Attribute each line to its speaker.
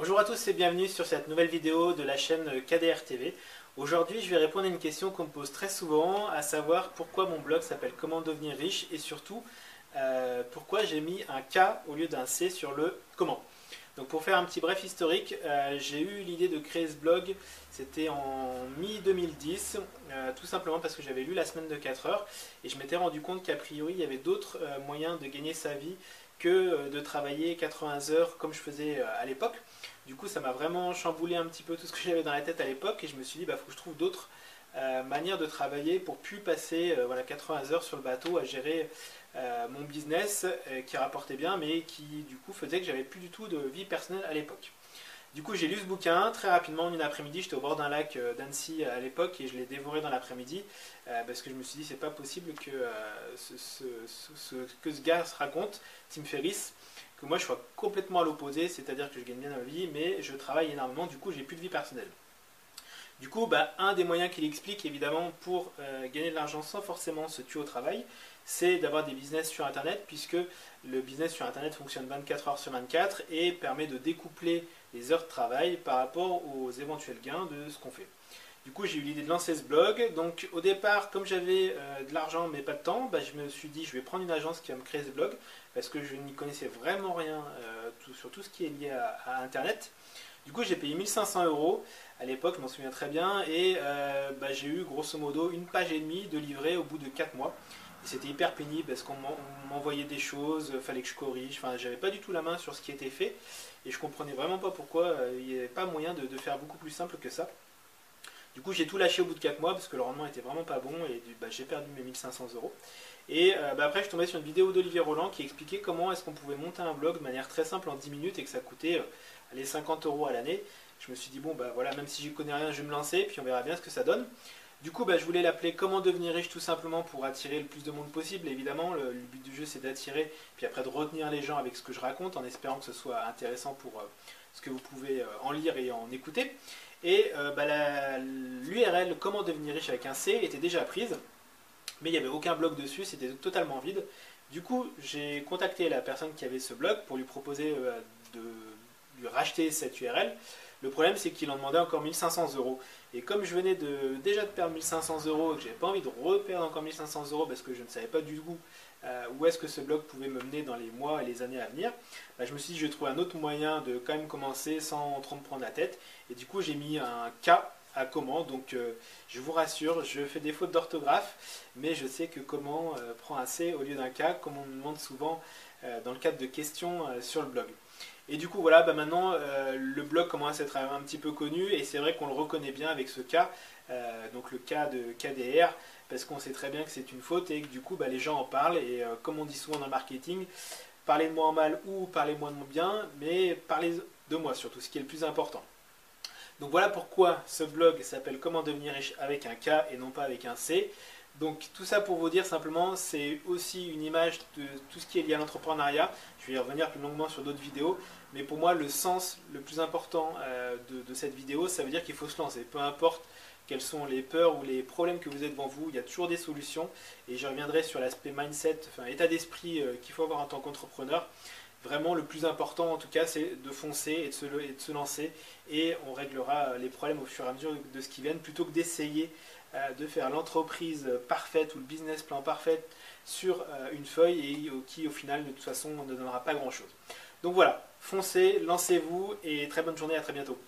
Speaker 1: Bonjour à tous et bienvenue sur cette nouvelle vidéo de la chaîne KDR TV. Aujourd'hui, je vais répondre à une question qu'on me pose très souvent, à savoir pourquoi mon blog s'appelle Comment devenir riche et surtout euh, pourquoi j'ai mis un K au lieu d'un C sur le comment. Donc pour faire un petit bref historique, euh, j'ai eu l'idée de créer ce blog, c'était en mi-2010, euh, tout simplement parce que j'avais lu la semaine de 4 heures et je m'étais rendu compte qu'a priori il y avait d'autres moyens de gagner sa vie que de travailler 80 heures comme je faisais à l'époque. Du coup, ça m'a vraiment chamboulé un petit peu tout ce que j'avais dans la tête à l'époque et je me suis dit, bah, faut que je trouve d'autres euh, manières de travailler pour plus passer euh, voilà, 80 heures sur le bateau à gérer euh, mon business qui rapportait bien, mais qui du coup faisait que j'avais plus du tout de vie personnelle à l'époque. Du coup, j'ai lu ce bouquin très rapidement en une après-midi. J'étais au bord d'un lac d'Annecy à l'époque et je l'ai dévoré dans l'après-midi parce que je me suis dit c'est pas possible que ce, que ce gars raconte, Tim Ferriss, que moi je sois complètement à l'opposé, c'est-à-dire que je gagne bien ma vie, mais je travaille énormément, du coup j'ai plus de vie personnelle. Du coup, bah, un des moyens qu'il explique évidemment pour euh, gagner de l'argent sans forcément se tuer au travail, c'est d'avoir des business sur Internet, puisque le business sur Internet fonctionne 24 heures sur 24 et permet de découpler les heures de travail par rapport aux éventuels gains de ce qu'on fait. Du coup, j'ai eu l'idée de lancer ce blog. Donc, au départ, comme j'avais euh, de l'argent mais pas de temps, bah, je me suis dit je vais prendre une agence qui va me créer ce blog parce que je n'y connaissais vraiment rien euh, sur tout ce qui est lié à, Internet. Du coup, j'ai payé 1500 euros à l'époque, je m'en souviens très bien, et euh, bah, j'ai eu grosso modo une page et demie de livret au bout de 4 mois. C'était hyper pénible parce qu'on m'envoyait des choses, il fallait que je corrige, enfin j'avais pas du tout la main sur ce qui était fait et je comprenais vraiment pas pourquoi il n'y avait pas moyen de faire beaucoup plus simple que ça. Du coup, j'ai tout lâché au bout de 4 mois parce que le rendement était vraiment pas bon et bah, j'ai perdu mes 1500 euros. Et euh, bah, après, je tombé sur une vidéo d'Olivier Roland qui expliquait comment est-ce qu'on pouvait monter un blog de manière très simple en 10 minutes et que ça coûtait les 50 euros à l'année. Je me suis dit, bon, bah voilà, même si j'y connais rien, je vais me lancer, puis on verra bien ce que ça donne. Du coup, bah, je voulais l'appeler Comment devenir riche tout simplement pour attirer le plus de monde possible. Évidemment, le, but du jeu c'est d'attirer, puis après de retenir les gens avec ce que je raconte en espérant que ce soit intéressant pour euh, ce que vous pouvez euh, en lire et en écouter. Et euh, bah, l'URL Comment devenir riche avec un C était déjà prise, mais il n'y avait aucun blog dessus, c'était totalement vide. Du coup, j'ai contacté la personne qui avait ce blog pour lui proposer de lui racheter cette URL. Le problème, c'est qu'il en demandait encore 1500 euros. Et comme je venais de, déjà de perdre 1500 euros et que j'avais pas envie de reperdre encore 1500 euros parce que je ne savais pas du tout euh, où est-ce que ce blog pouvait me mener dans les mois et les années à venir, bah, je me suis dit je vais trouver un autre moyen de quand même commencer sans trop me prendre la tête. Et du coup j'ai mis un K à comment. Donc euh, je vous rassure, je fais des fautes d'orthographe, mais je sais que comment euh, prend un C au lieu d'un K, comme on me demande souvent dans le cadre de questions sur le blog. Et du coup, voilà, bah maintenant, le blog commence à être un petit peu connu et c'est vrai qu'on le reconnaît bien avec ce cas, donc le cas de KDR, parce qu'on sait très bien que c'est une faute et que du coup bah, les gens en parlent et euh, comme on dit souvent dans le marketing, parlez de moi en mal ou parlez-moi de mon bien, mais parlez de moi surtout, ce qui est le plus important. Donc voilà pourquoi ce blog s'appelle Comment devenir riche avec un K et non pas avec un C. Donc tout ça pour vous dire simplement, c'est aussi une image de tout ce qui est lié à l'entrepreneuriat. Je vais y revenir plus longuement sur d'autres vidéos. Mais pour moi, le sens le plus important euh, de, cette vidéo, ça veut dire qu'il faut se lancer. Peu importe quelles sont les peurs ou les problèmes que vous avez devant vous. Il y a toujours des solutions. Et je reviendrai sur l'aspect mindset, enfin état d'esprit euh, qu'il faut avoir en tant qu'entrepreneur. Vraiment, le plus important en tout cas, c'est de foncer et de, se, et de, se, lancer. Et on réglera euh, les problèmes au fur et à mesure de ce qui viennent, plutôt que d'essayer de faire l'entreprise parfaite ou le business plan parfait sur une feuille et qui au final de toute façon ne donnera pas grand chose. Donc voilà, foncez, lancez-vous et très bonne journée, à très bientôt.